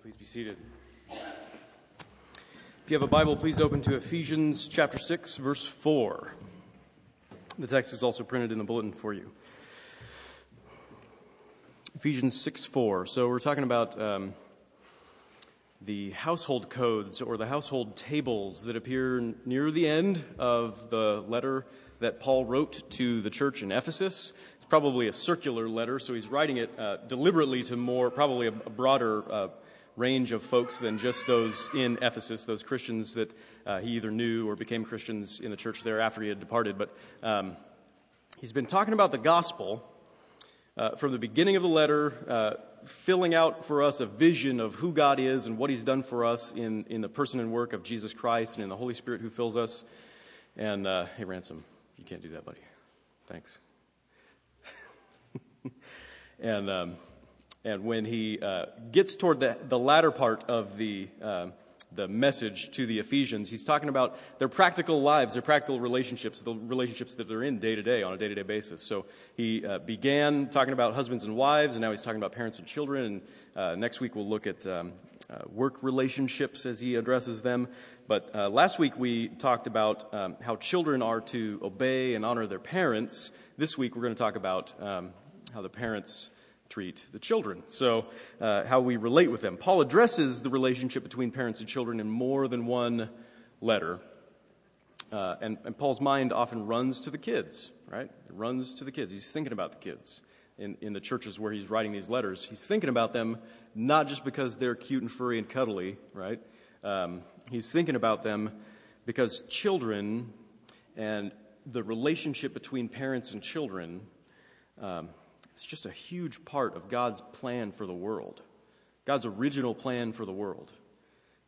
Please be seated. If you have a Bible, please open to Ephesians chapter 6, verse 4. The text is also printed in the bulletin for you. Ephesians 6 4. So we're talking about um, the household codes or the household tables that appear near the end of the letter that Paul wrote to the church in Ephesus. It's probably a circular letter, so he's writing it uh, deliberately to more, probably a, a broader uh, range of folks than just those in Ephesus, those Christians that uh, he either knew or became Christians in the church there after he had departed. But um, he's been talking about the gospel uh, from the beginning of the letter, uh, filling out for us a vision of who God is and what he's done for us in, in the person and work of Jesus Christ and in the Holy Spirit who fills us. And uh, hey, Ransom, you can't do that, buddy. Thanks. and. Um, and when he uh, gets toward the, the latter part of the, uh, the message to the Ephesians, he's talking about their practical lives, their practical relationships, the relationships that they're in day to day on a day to day basis. So he uh, began talking about husbands and wives, and now he's talking about parents and children. And uh, next week we'll look at um, uh, work relationships as he addresses them. But uh, last week we talked about um, how children are to obey and honor their parents. This week we're going to talk about um, how the parents treat the children. So, uh, how we relate with them. Paul addresses the relationship between parents and children in more than one letter. Uh, and, and, Paul's mind often runs to the kids, right? It runs to the kids. He's thinking about the kids in, in the churches where he's writing these letters. He's thinking about them not just because they're cute and furry and cuddly, right? Um, he's thinking about them because children and the relationship between parents and children um, it's just a huge part of God's plan for the world, God's original plan for the world,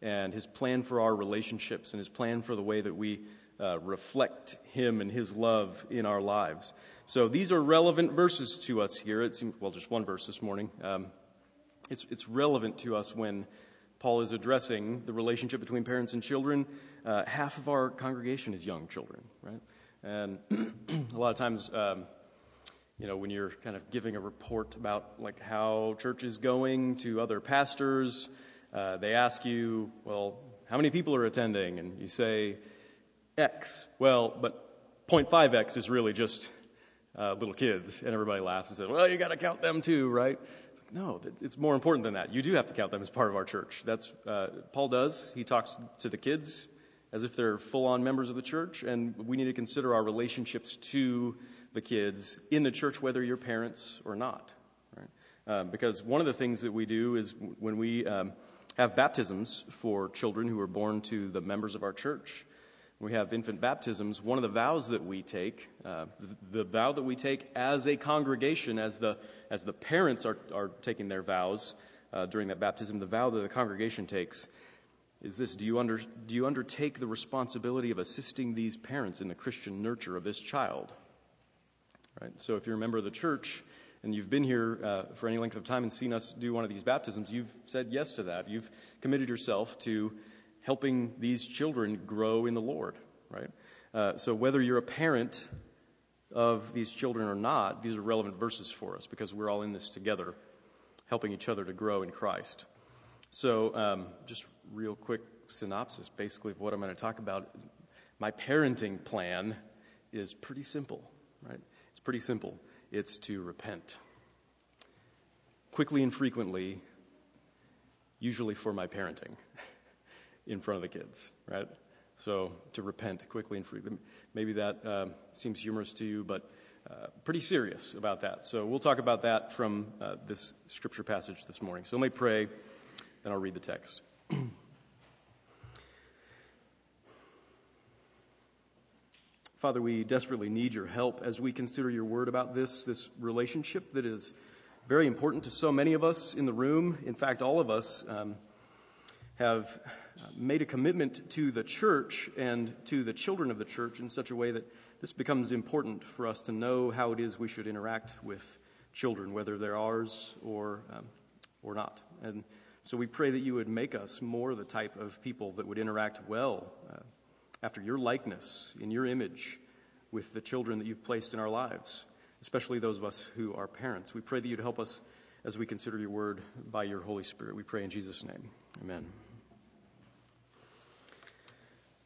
and His plan for our relationships, and His plan for the way that we uh, reflect Him and His love in our lives. So these are relevant verses to us here. It seems, well, just one verse this morning. Um, it's, it's relevant to us when Paul is addressing the relationship between parents and children. Uh, half of our congregation is young children, right? And a lot of times, um, you know, when you're kind of giving a report about like how church is going to other pastors, uh, they ask you, well, how many people are attending? And you say X. Well, but 0.5X is really just uh, little kids. And everybody laughs and says, well, you got to count them too, right? No, it's more important than that. You do have to count them as part of our church. That's uh, Paul does. He talks to the kids as if they're full on members of the church, and we need to consider our relationships to the kids in the church, whether you're parents or not. Right? Uh, because one of the things that we do is when we um, have baptisms for children who are born to the members of our church, we have infant baptisms. One of the vows that we take, uh, the, the, vow that we take as a congregation, as the, as the parents are, are taking their vows uh, during that baptism, the vow that the congregation takes is this do you, under, do you undertake the responsibility of assisting these parents in the Christian nurture of this child? Right? So if you're a member of the church and you've been here uh, for any length of time and seen us do one of these baptisms, you've said yes to that. You've committed yourself to helping these children grow in the Lord, right? Uh, so whether you're a parent of these children or not, these are relevant verses for us because we're all in this together, helping each other to grow in Christ. So, um, just real quick synopsis basically of what I'm going to talk about. My parenting plan is pretty simple, right? Pretty simple it's to repent. Quickly and frequently, usually for my parenting in front of the kids, right? So to repent quickly and frequently. Maybe that uh, seems humorous to you, but uh, pretty serious about that. So we'll talk about that from uh, this scripture passage this morning. So let me pray, then I'll read the text. Father, we desperately need your help as we consider your word about this, this relationship that is very important to so many of us in the room. In fact, all of us um, have made a commitment to the church and to the children of the church in such a way that this becomes important for us to know how it is we should interact with children, whether they're ours or, um, or not. And so we pray that you would make us more the type of people that would interact well uh, after your likeness, in your image, with the children that you've placed in our lives, especially those of us who are parents. We pray that you'd help us as we consider your word by your Holy Spirit. We pray in Jesus' name. Amen.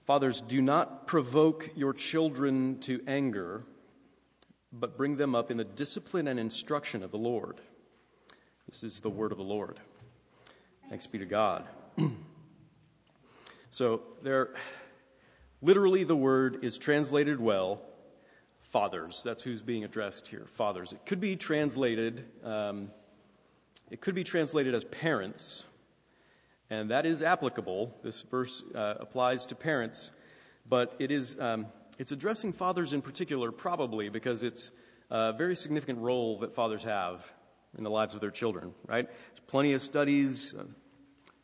Fathers, do not provoke your children to anger, but bring them up in the discipline and instruction of the Lord. This is the word of the Lord. Thanks be to God. so, there, literally, the word is translated well fathers. That's who's being addressed here. Fathers. It could be translated. Um, it could be translated as parents, and that is applicable. This verse uh, applies to parents, but it is um, it's addressing fathers in particular, probably because it's a very significant role that fathers have in the lives of their children. Right? There's plenty of studies, uh,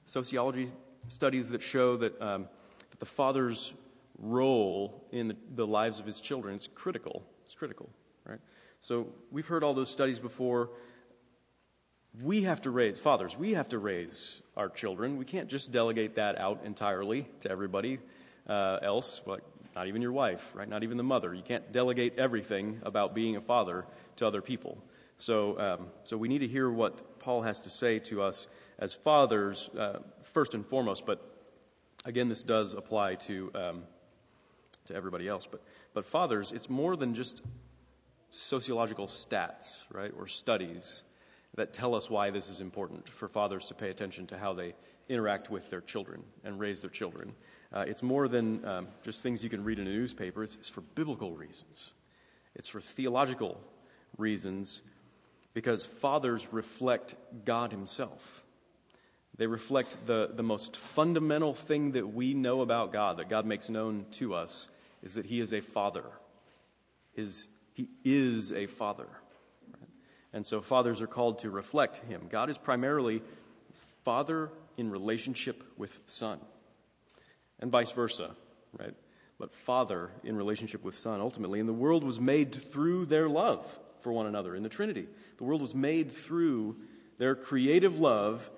sociology studies that show that um, that the father's role in the, the lives of his children is critical. It's critical, right? So we've heard all those studies before. We have to raise, fathers, we have to raise our children. We can't just delegate that out entirely to everybody uh, else, like not even your wife, right? Not even the mother. You can't delegate everything about being a father to other people. So, um, so we need to hear what Paul has to say to us as fathers, uh, first and foremost. But again, this does apply to um, to everybody else. But, but fathers, it's more than just sociological stats, right, or studies that tell us why this is important for fathers to pay attention to how they interact with their children and raise their children. Uh, it's more than um, just things you can read in a newspaper, it's, it's for biblical reasons, it's for theological reasons, because fathers reflect God Himself. They reflect the, the most fundamental thing that we know about God, that God makes known to us, is that he is a father. His, he is a father. Right? And so fathers are called to reflect him. God is primarily father in relationship with son, and vice versa, right? But father in relationship with son ultimately. And the world was made through their love for one another in the Trinity. The world was made through their creative love,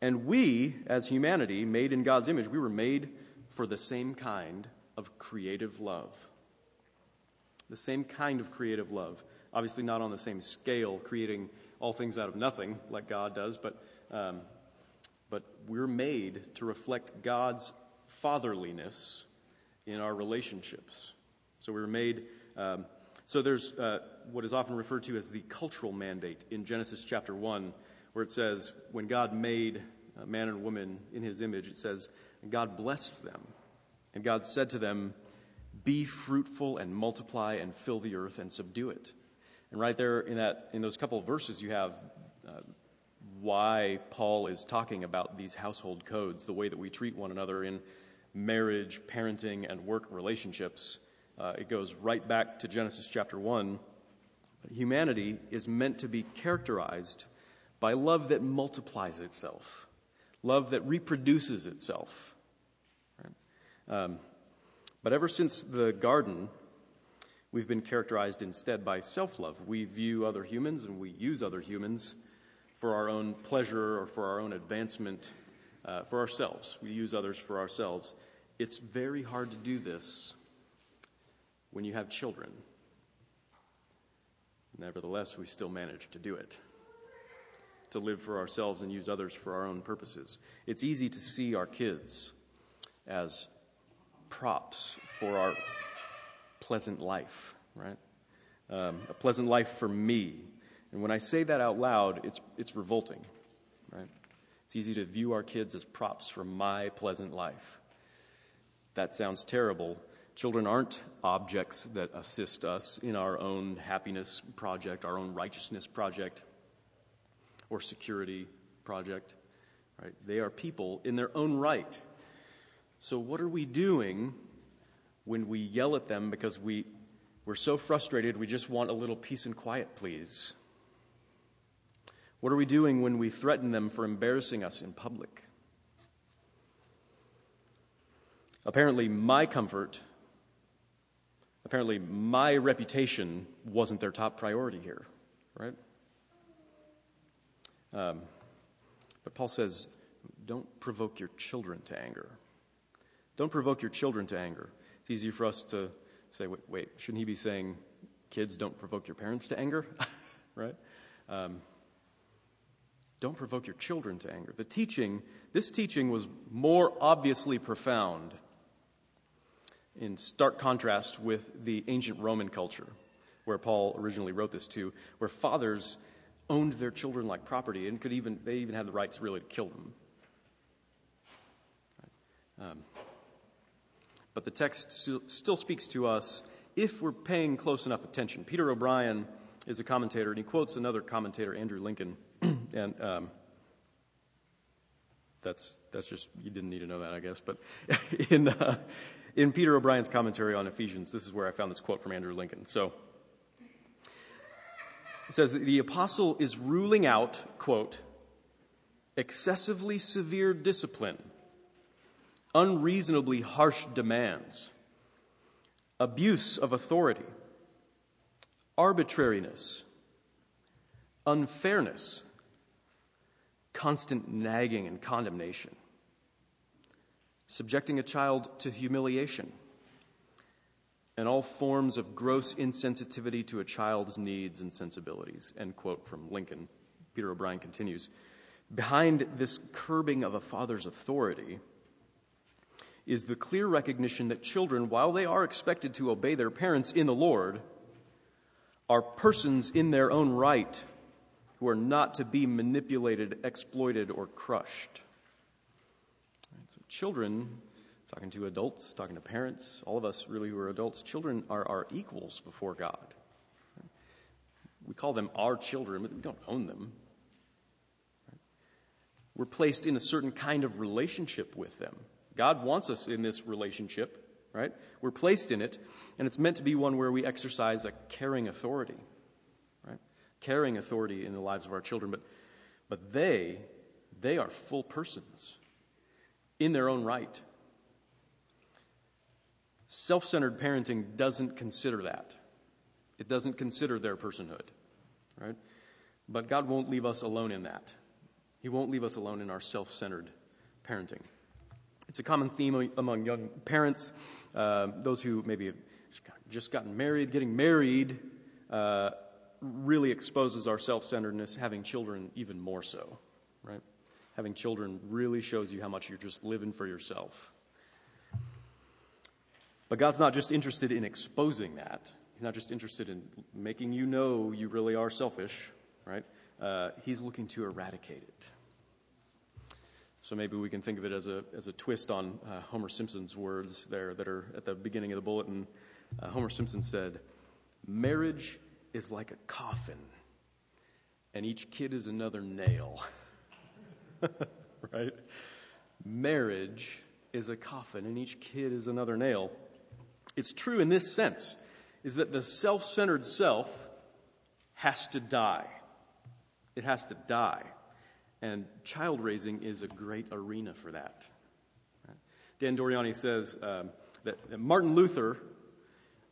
and we, as humanity, made in God's image, we were made for the same kind of creative love. The same kind of creative love. Obviously, not on the same scale, creating all things out of nothing like God does, but, um, but we're made to reflect God's fatherliness in our relationships. So we were made. Um, so there's uh, what is often referred to as the cultural mandate in Genesis chapter 1, where it says, when God made man and woman in his image, it says, God blessed them. And God said to them, Be fruitful and multiply and fill the earth and subdue it. And right there in, that, in those couple of verses, you have uh, why Paul is talking about these household codes, the way that we treat one another in marriage, parenting, and work relationships. Uh, it goes right back to Genesis chapter 1. Humanity is meant to be characterized by love that multiplies itself, love that reproduces itself. Um, but ever since the garden, we've been characterized instead by self love. We view other humans and we use other humans for our own pleasure or for our own advancement, uh, for ourselves. We use others for ourselves. It's very hard to do this when you have children. Nevertheless, we still manage to do it. To live for ourselves and use others for our own purposes. It's easy to see our kids as props for our pleasant life, right? Um, a pleasant life for me. And when I say that out loud, it's, it's revolting, right? It's easy to view our kids as props for my pleasant life. That sounds terrible. Children aren't objects that assist us in our own happiness project, our own righteousness project, or security project, right? They are people in their own right so, what are we doing when we yell at them because we, we're so frustrated we just want a little peace and quiet, please? What are we doing when we threaten them for embarrassing us in public? Apparently, my comfort, apparently, my reputation wasn't their top priority here, right? Um, but Paul says, don't provoke your children to anger. Don't provoke your children to anger. It's easy for us to say, wait, wait shouldn't he be saying, kids, don't provoke your parents to anger? right? Um, Don't provoke your children to anger. The teaching, this teaching was more obviously profound in stark contrast with the ancient Roman culture, where Paul originally wrote this to, where fathers owned their children like property and could even they even had the rights really to kill them. Um, but the text still speaks to us if we're paying close enough attention. Peter O'Brien is a commentator, and he quotes another commentator, Andrew Lincoln, and um, that's that's just you didn't need to know that, I guess. But in uh, in Peter O'Brien's commentary on Ephesians, this is where I found this quote from Andrew Lincoln. So it says the apostle is ruling out, quote, excessively severe discipline, unreasonably harsh demands, abuse of authority, arbitrariness, unfairness, constant nagging and condemnation, subjecting a child to humiliation, and all forms of gross insensitivity to a child's needs and sensibilities. End quote from Lincoln. Peter O'Brien continues Behind this curbing of a father's authority is the clear recognition that children, while they are expected to obey their parents in the Lord, are persons in their own right who are not to be manipulated, exploited, or crushed. So, children talking to adults, talking to parents, all of us really who are adults, children are our equals before God. We call them our children, but we don't own them. We're placed in a certain kind of relationship with them. God wants us in this relationship, right? We're placed in it, and it's meant to be one where we exercise a caring authority, right? Caring authority in the lives of our children, but but they they are full persons in their own right. Self centered parenting doesn't consider that. It doesn't consider their personhood, right? But God won't leave us alone in that. He won't leave us alone in our self centered parenting. It's a common theme among young parents, uh, those who maybe have just gotten married. Getting married uh, really exposes our self centeredness, having children, even more so, right? Having children really shows you how much you're just living for yourself. But God's not just interested in exposing that. He's not just interested in making you know you really are selfish, right? Uh, he's looking to eradicate it. So maybe we can think of it as a, as a twist on uh, Homer Simpson's words there that are at the beginning of the bulletin. Uh, Homer Simpson said, Marriage is like a coffin, and each kid is another nail. right? Marriage is a coffin, and each kid is another nail. It's true in this sense is that the self centered self has to die. It has to die. And child raising is a great arena for that. Dan Doriani says um, that, that Martin Luther,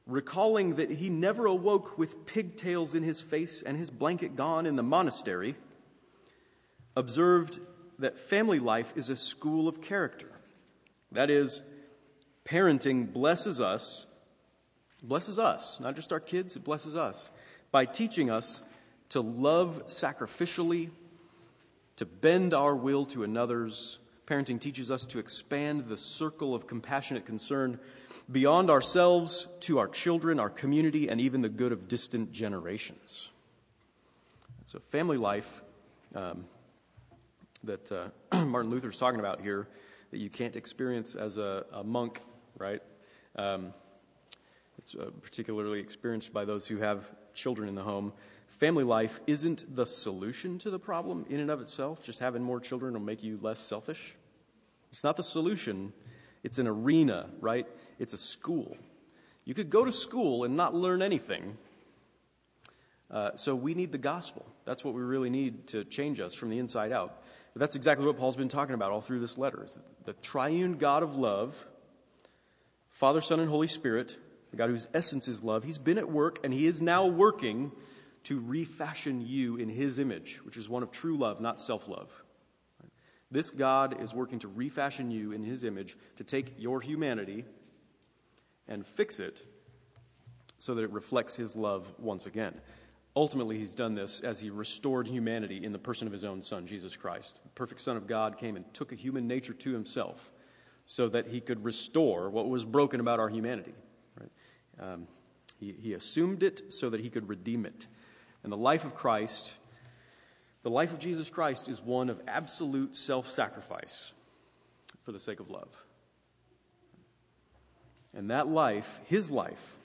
recalling that he never awoke with pigtails in his face and his blanket gone in the monastery, observed that family life is a school of character. That is, parenting blesses us, blesses us, not just our kids, it blesses us, by teaching us to love sacrificially, to bend our will to another's. Parenting teaches us to expand the circle of compassionate concern beyond ourselves to our children, our community, and even the good of distant generations. So, family life um, that uh, Martin Luther's talking about here that you can't experience as a, a monk right? Um, it's uh, particularly experienced by those who have children in the home. Family life isn't the solution to the problem in and of itself. Just having more children will make you less selfish. It's not the solution, it's an arena, right? It's a school. You could go to school and not learn anything. Uh, so we need the gospel. That's what we really need to change us from the inside out. But that's exactly what Paul's been talking about all through this letter. Is the triune God of love Father, Son, and Holy Spirit, the God whose essence is love, He's been at work and He is now working to refashion you in His image, which is one of true love, not self love. This God is working to refashion you in His image, to take your humanity and fix it so that it reflects His love once again. ultimately, he's done this as he restored humanity in the person of his own Son, Jesus Christ. The perfect Son of God came and took a human nature to himself so that he could restore what was broken about our humanity. Right? Um, he, he assumed it so that he could redeem it. And the life of Christ, the life of Jesus Christ, is one of absolute self sacrifice for the sake of love. And that life, his life,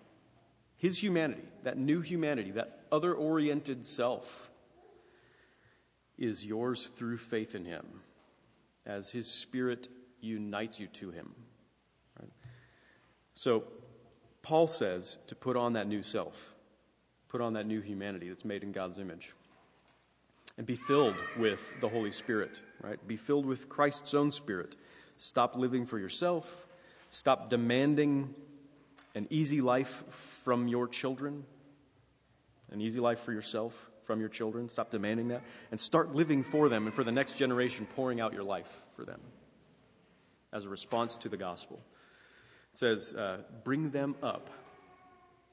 his humanity, that new humanity, that other oriented self, is yours through faith in him as his spirit unites you to him. Right? So, Paul says to put on that new self, put on that new humanity that's made in God's image, and be filled with the Holy Spirit, right? Be filled with Christ's own Spirit. Stop living for yourself. Stop demanding an easy life from your children, an easy life for yourself from your children. Stop demanding that. And start living for them and for the next generation, pouring out your life for them as a response to the gospel. It says, uh, bring them up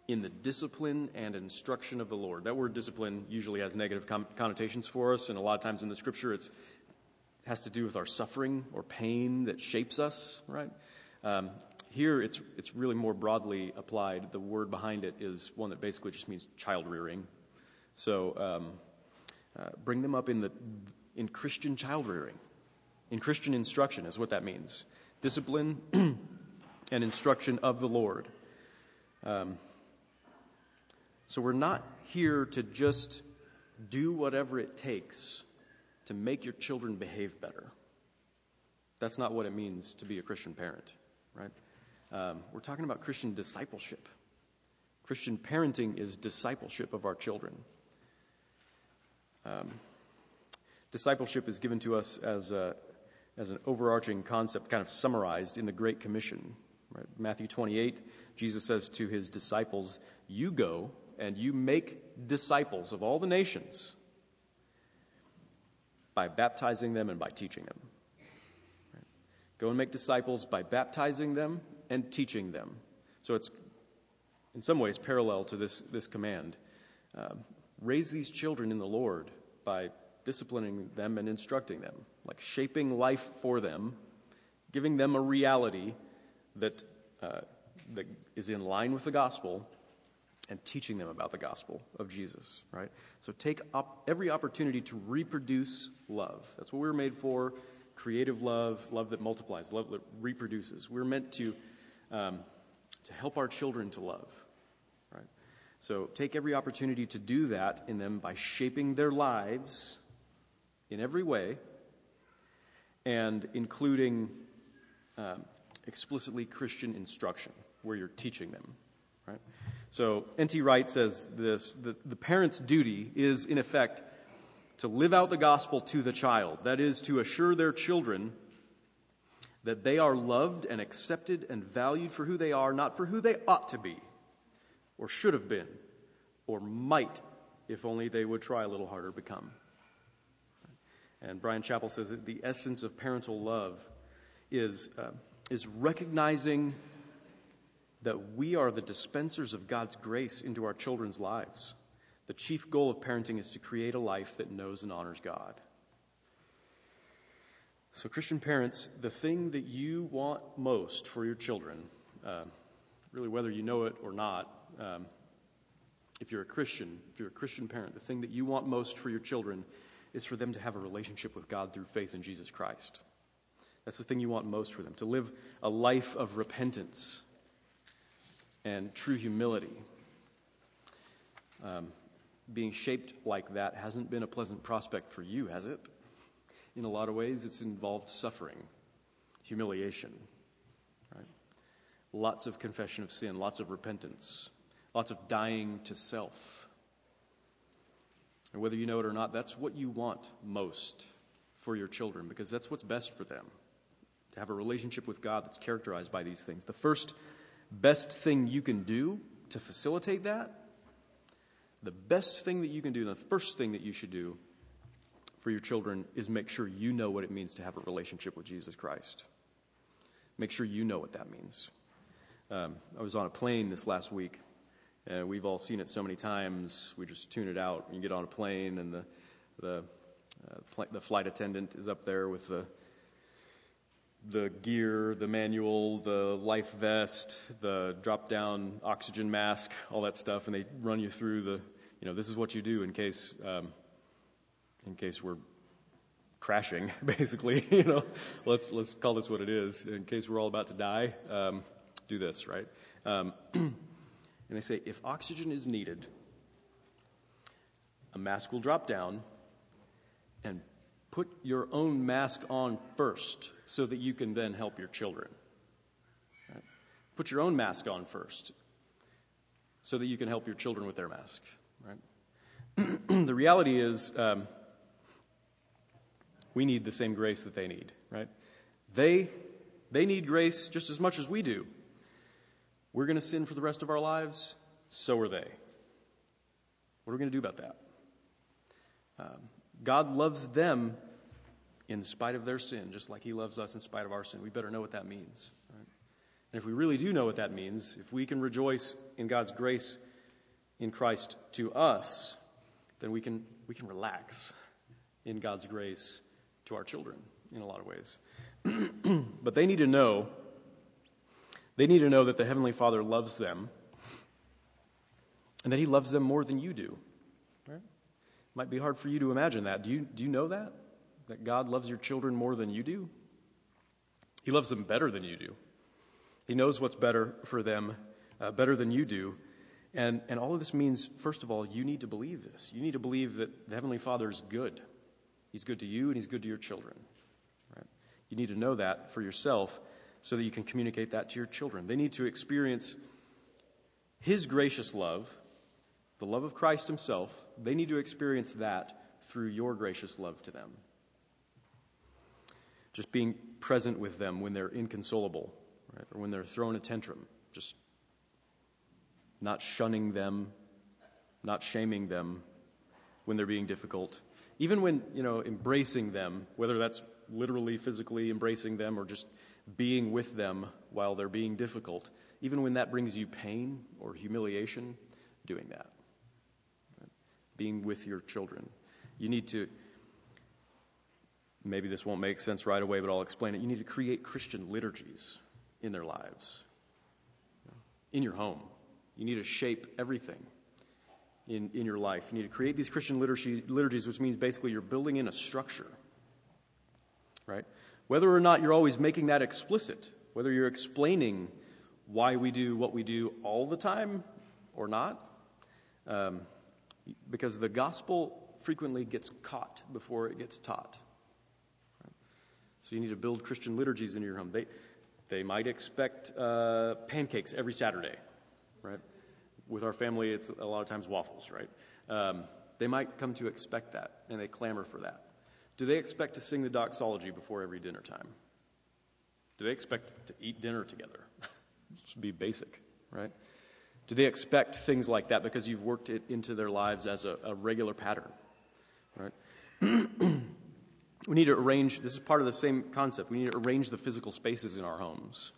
in the discipline and instruction of the Lord. That word discipline usually has negative connotations for us, and a lot of times in the scripture it has to do with our suffering or pain that shapes us, right? Um, here it's, it's really more broadly applied. The word behind it is one that basically just means child rearing. So um, uh, bring them up in, the, in Christian child rearing, in Christian instruction is what that means. Discipline and instruction of the Lord. Um, so we're not here to just do whatever it takes to make your children behave better. That's not what it means to be a Christian parent, right? Um, we're talking about Christian discipleship. Christian parenting is discipleship of our children. Um, discipleship is given to us as, a, as an overarching concept, kind of summarized in the Great Commission. Right? Matthew 28, Jesus says to his disciples, You go and you make disciples of all the nations by baptizing them and by teaching them. Go and make disciples by baptizing them and teaching them. So it's in some ways parallel to this, this command. Uh, raise these children in the Lord by disciplining them and instructing them, like shaping life for them, giving them a reality that, uh, that is in line with the gospel, and teaching them about the gospel of Jesus, right? So take up every opportunity to reproduce love. That's what we were made for creative love, love that multiplies, love that reproduces. We're meant to um, to help our children to love. Right? So take every opportunity to do that in them by shaping their lives in every way and including um, explicitly Christian instruction where you're teaching them. Right? So N.T. Wright says this the, the parent's duty is, in effect, to live out the gospel to the child. That is, to assure their children that they are loved and accepted and valued for who they are, not for who they ought to be, or should have been, or might, if only they would try a little harder, become. And Bryan Chapell says that the essence of parental love is, uh, is recognizing that we are the dispensers of God's grace into our children's lives. The chief goal of parenting is to create a life that knows and honors God. So, Christian parents, the thing that you want most for your children, uh, really whether you know it or not, um, if you're a Christian, if you're a Christian parent, the thing that you want most for your children is for them to have a relationship with God through faith in Jesus Christ. That's the thing you want most for them, to live a life of repentance and true humility. Um, being shaped like that hasn't been a pleasant prospect for you, has it? in a lot of ways, it's involved suffering, humiliation, right? Lots of confession of sin, lots of repentance, lots of dying to self. And whether you know it or not, that's what you want most for your children because that's what's best for them to have a relationship with God that's characterized by these things. The first best thing you can do to facilitate that, the best thing that you can do, the first thing that you should do for your children is make sure you know what it means to have a relationship with Jesus Christ. Make sure you know what that means. Um, I was on a plane this last week, And we've all seen it so many times, we just tune it out. You get on a plane, and the, the, uh, pl- the flight attendant is up there with the, the gear, the manual, the life vest, the drop down oxygen mask, all that stuff, and they run you through the, you know, this is what you do in case, um, in case we're crashing, basically. you know, let's let's call this what it is. In case we're all about to die, um, do this, right? Um, and they say if oxygen is needed, a mask will drop down, put your own mask on first, so that you can then help your children. Right? Put your own mask on first, so that you can help your children with their mask. Right? the reality is. Um, we need the same grace that they need, right? They, they need grace just as much as we do. We're going to sin for the rest of our lives, so are they. What are we going to do about that? Um, God loves them in spite of their sin, just like He loves us in spite of our sin. We better know what that means. Right? And if we really do know what that means, if we can rejoice in God's grace in Christ to us, then we can, we can relax in God's grace to our children in a lot of ways. but they need to know they need to know that the heavenly Father loves them and that he loves them more than you do. Might be hard for you to imagine that. Do you do you know that? That God loves your children more than you do? He loves them better than you do. He knows what's better for them uh, better than you do. And, and all of this means, first of all, you need to believe this. You need to believe that the Heavenly Father is good. He's good to you and he's good to your children. Right? You need to know that for yourself so that you can communicate that to your children. They need to experience his gracious love, the love of Christ himself. They need to experience that through your gracious love to them. Just being present with them when they're inconsolable, right? or when they're thrown a tantrum. Just not shunning them, not shaming them when they're being difficult, even when, you know, embracing them, whether that's literally physically embracing them or just being with them while they're being difficult, even when that brings you pain or humiliation, doing that. Being with your children. You need to, maybe this won't make sense right away, but I'll explain it. You need to create Christian liturgies in their lives, in your home. You need to shape everything in, in your life. You need to create these Christian liturgy, liturgies, which means basically you're building in a structure, right? Whether or not you're always making that explicit, whether you're explaining why we do what we do all the time or not, um, because the gospel frequently gets caught before it gets taught. So you need to build Christian liturgies in your home. They, they might expect uh, pancakes every Saturday, right? with our family, it's a lot of times waffles, right? Um, they might come to expect that, and they clamor for that. Do they expect to sing the doxology before every dinner time? Do they expect to eat dinner together? Just be basic, right? Do they expect things like that because you've worked it into their lives as a, a regular pattern, right? we need to arrange, this is part of the same concept. We need to arrange the physical spaces in our homes.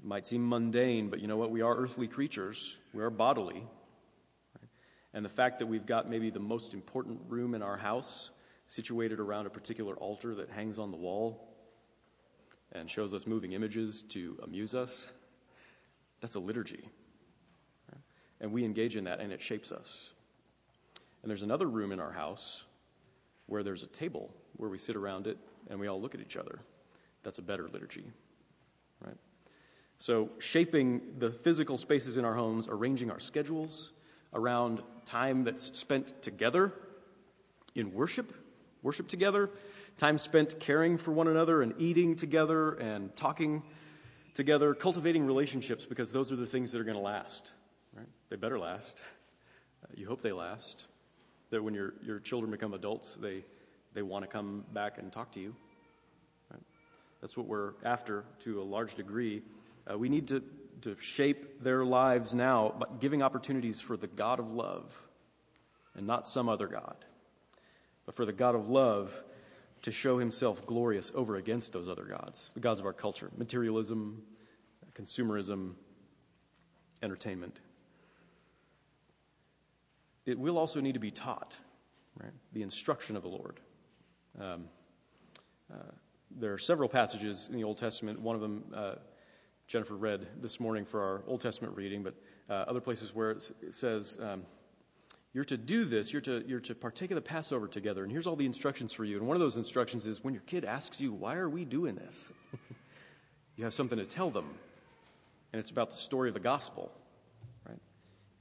It might seem mundane, but you know what? We are earthly creatures, we are bodily. Right? And the fact that we've got maybe the most important room in our house situated around a particular altar that hangs on the wall and shows us moving images to amuse us, that's a liturgy. And we engage in that, and it shapes us. And there's another room in our house where there's a table where we sit around it and we all look at each other. That's a better liturgy, right? So, shaping the physical spaces in our homes, arranging our schedules around time that's spent together in worship, worship together, time spent caring for one another and eating together and talking together, cultivating relationships because those are the things that are going to last, right? They better last. Uh, you hope they last. That when your, your children become adults, they, they want to come back and talk to you. Right? That's what we're after to a large degree. Uh, we need to, to shape their lives now by giving opportunities for the God of love and not some other God, but for the God of love to show himself glorious over against those other gods, the gods of our culture materialism, consumerism, entertainment. it will also need to be taught, right? The instruction of the Lord. Um, uh, there are several passages in the Old Testament. One of them uh, Jennifer read this morning for our Old Testament reading, but uh, other places where it says, um, You're to do this, you're to, you're to partake of the Passover together, and here's all the instructions for you. And one of those instructions is when your kid asks you, Why are we doing this? you have something to tell them, and it's about the story of the gospel, right?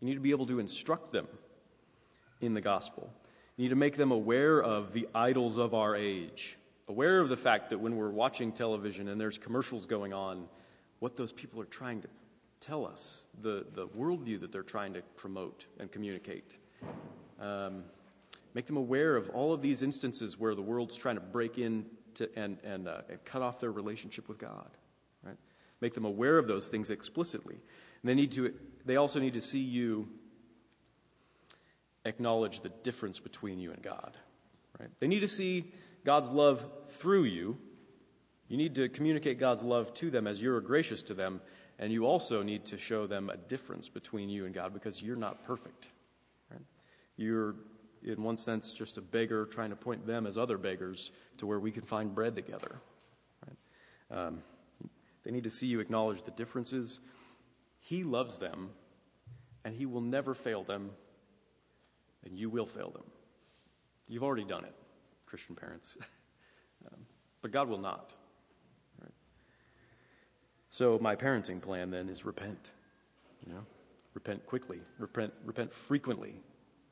You need to be able to instruct them in the gospel. You need to make them aware of the idols of our age, aware of the fact that when we're watching television and there's commercials going on, what those people are trying to tell us, the, the worldview that they're trying to promote and communicate. Um, make them aware of all of these instances where the world's trying to break in to, and, and, uh, and cut off their relationship with God. Right? Make them aware of those things explicitly. And they, need to, they also need to see you acknowledge the difference between you and God. Right? They need to see God's love through you. You need to communicate God's love to them as you're gracious to them, and you also need to show them a difference between you and God because you're not perfect. You're, in one sense, just a beggar trying to point them as other beggars to where we can find bread together. Right? Um, they need to see you acknowledge the differences. He loves them, and He will never fail them and you will fail them. You've already done it, Christian parents. um, but God will not. Right? So my parenting plan then is repent. You know, repent quickly, repent, repent frequently,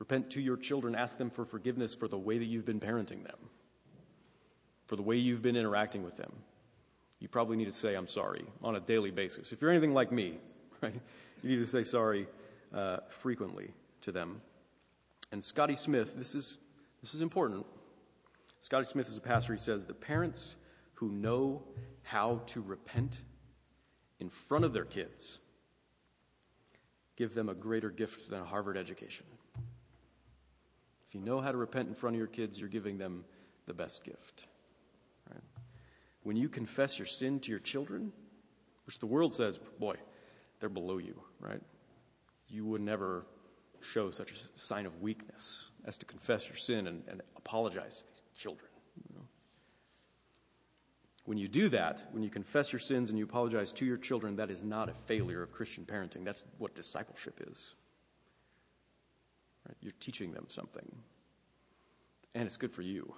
repent to your children. Ask them for forgiveness for the way that you've been parenting them, for the way you've been interacting with them. You probably need to say "I'm sorry" on a daily basis. If you're anything like me, right, you need to say sorry uh, frequently to them. And Scotty Smith, this is, this is important. Scotty Smith is a pastor. He says that parents who know how to repent in front of their kids give them a greater gift than a Harvard education. If you know how to repent in front of your kids, you're giving them the best gift. Right? When you confess your sin to your children, which the world says, boy, they're below you, right? You would never show such a sign of weakness as to confess your sin and, and apologize to these children. You know? When you do that, when you confess your sins and you apologize to your children, that is not a failure of Christian parenting. That's what discipleship is. Right? You're teaching them something. And it's good for you,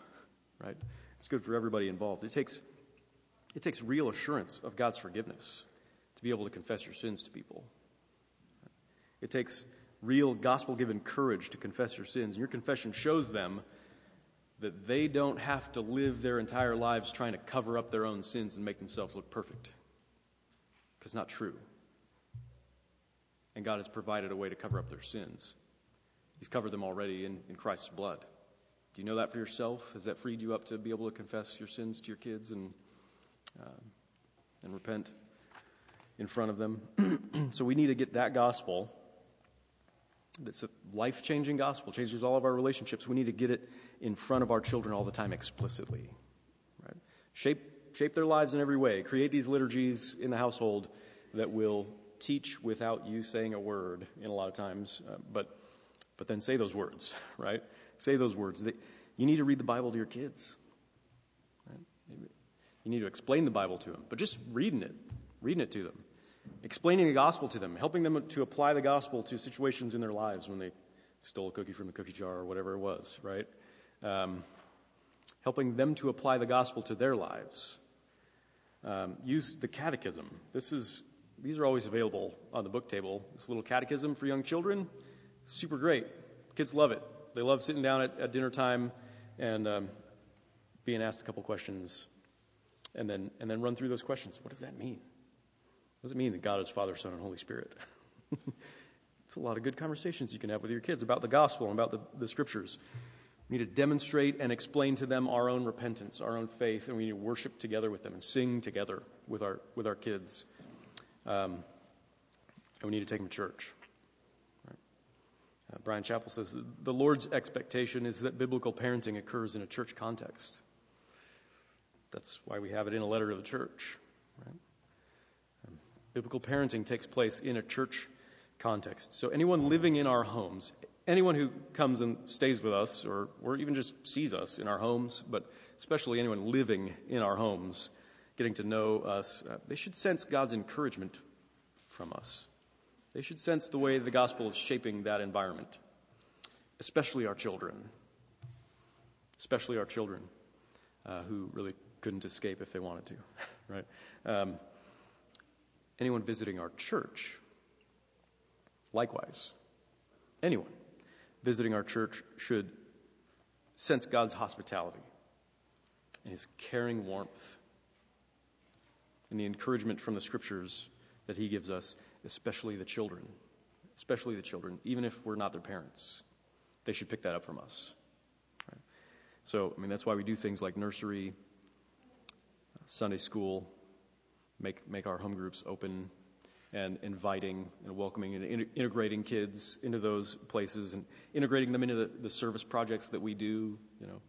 right? It's good for everybody involved. It takes, it takes real assurance of God's forgiveness to be able to confess your sins to people. It takes real gospel given courage to confess your sins. And your confession shows them that they don't have to live their entire lives trying to cover up their own sins and make themselves look perfect. Because not true. And God has provided a way to cover up their sins. He's covered them already in, in Christ's blood. Do you know that for yourself? Has that freed you up to be able to confess your sins to your kids and, uh, and repent in front of them? so we need to get that gospel it's a life changing gospel, changes all of our relationships. We need to get it in front of our children all the time explicitly. Right? Shape, shape their lives in every way. Create these liturgies in the household that will teach without you saying a word in a lot of times, uh, but, but then say those words, right? Say those words. You need to read the Bible to your kids. Right? You need to explain the Bible to them, but just reading it, reading it to them explaining the gospel to them, helping them to apply the gospel to situations in their lives when they stole a cookie from the cookie jar or whatever it was, right? Um, helping them to apply the gospel to their lives. Um, use the catechism. This is these are always available on the book table. This little catechism for young children, super great. Kids love it. They love sitting down at, at dinner time and um, being asked a couple questions, and then and then run through those questions. What does that mean? What does it mean that God is Father, Son, and Holy Spirit? it's a lot of good conversations you can have with your kids about the gospel and about the, the scriptures. We need to demonstrate and explain to them our own repentance, our own faith, and we need to worship together with them and sing together with our, with our kids. Um, and we need to take them to church. Uh, Bryan Chapell says the Lord's expectation is that biblical parenting occurs in a church context. That's why we have it in a letter to the church. Right? Biblical parenting takes place in a church context. So, anyone living in our homes, anyone who comes and stays with us, or, or even just sees us in our homes, but especially anyone living in our homes, getting to know us, uh, they should sense God's encouragement from us. They should sense the way the gospel is shaping that environment, especially our children. Especially our children uh, who really couldn't escape if they wanted to, right? Um, anyone visiting our church, likewise. Anyone visiting our church should sense God's hospitality and his caring warmth and the encouragement from the scriptures that he gives us, especially the children. Especially the children, even if we're not their parents. They should pick that up from us. Right? So, I mean, that's why we do things like nursery, Sunday school, make, make our home groups open and inviting and welcoming and in- integrating kids into those places and integrating them into the, the service projects that we do, you know.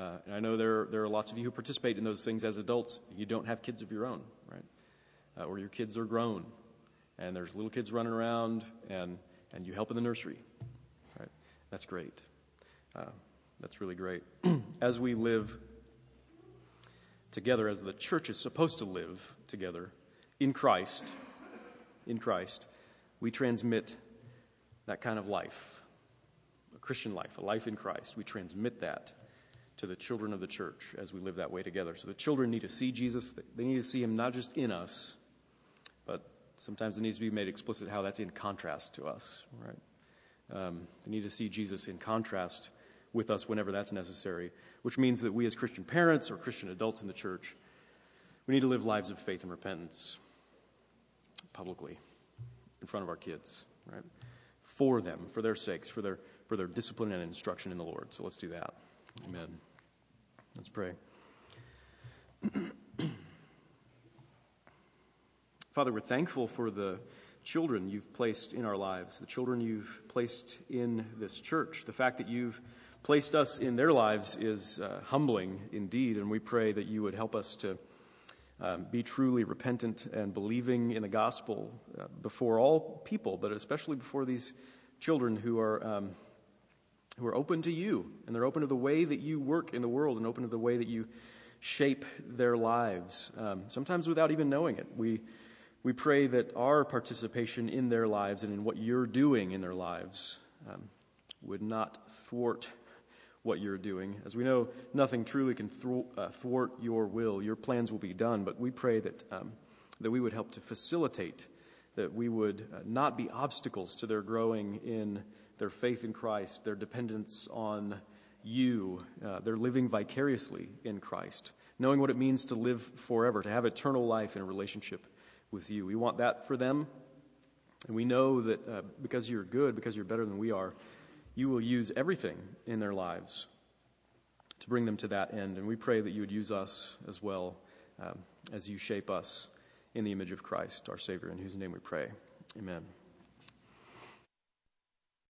Uh, and I know there, there are lots of you who participate in those things as adults. You don't have kids of your own, right? Uh, or your kids are grown, and there's little kids running around, and, and you help in the nursery, right? That's great. Uh, that's really great. as we live together, as the church is supposed to live together in Christ, in Christ, we transmit that kind of life, a Christian life, a life in Christ. We transmit that to the children of the church as we live that way together. So the children need to see Jesus. They need to see him not just in us, sometimes it needs to be made explicit how that's in contrast to us, right? Um, they need to see Jesus in contrast with us whenever that's necessary, which means that we as Christian parents or Christian adults in the church, we need to live lives of faith and repentance publicly in front of our kids, right? For them, for their sakes, for their, for their discipline and instruction in the Lord. So let's do that. Amen. Let's pray. Father, we're thankful for the children you've placed in our lives, the children you've placed in this church. The fact that you've placed us in their lives is uh, humbling indeed, and we pray that you would help us to um, be truly repentant and believing in the gospel uh, before all people, but especially before these children who are, um, who are open to you and they're open to the way that you work in the world and open to the way that you shape their lives, um, sometimes without even knowing it. We, we pray that our participation in their lives and in what you're doing in their lives um, would not thwart what you're doing. As we know, nothing truly can uh, thwart your will. Your plans will be done, but we pray that, um, that we would help to facilitate, that we would uh, not be obstacles to their growing in their faith in Christ, their dependence on you, uh, their living vicariously in Christ, knowing what it means to live forever, to have eternal life in a relationship with you. We want that for them. And we know that uh, because you're good, because you're better than we are, you will use everything in their lives to bring them to that end. And we pray that you would use us as well um, as you shape us in the image of Christ, our Savior, in whose name we pray. Amen.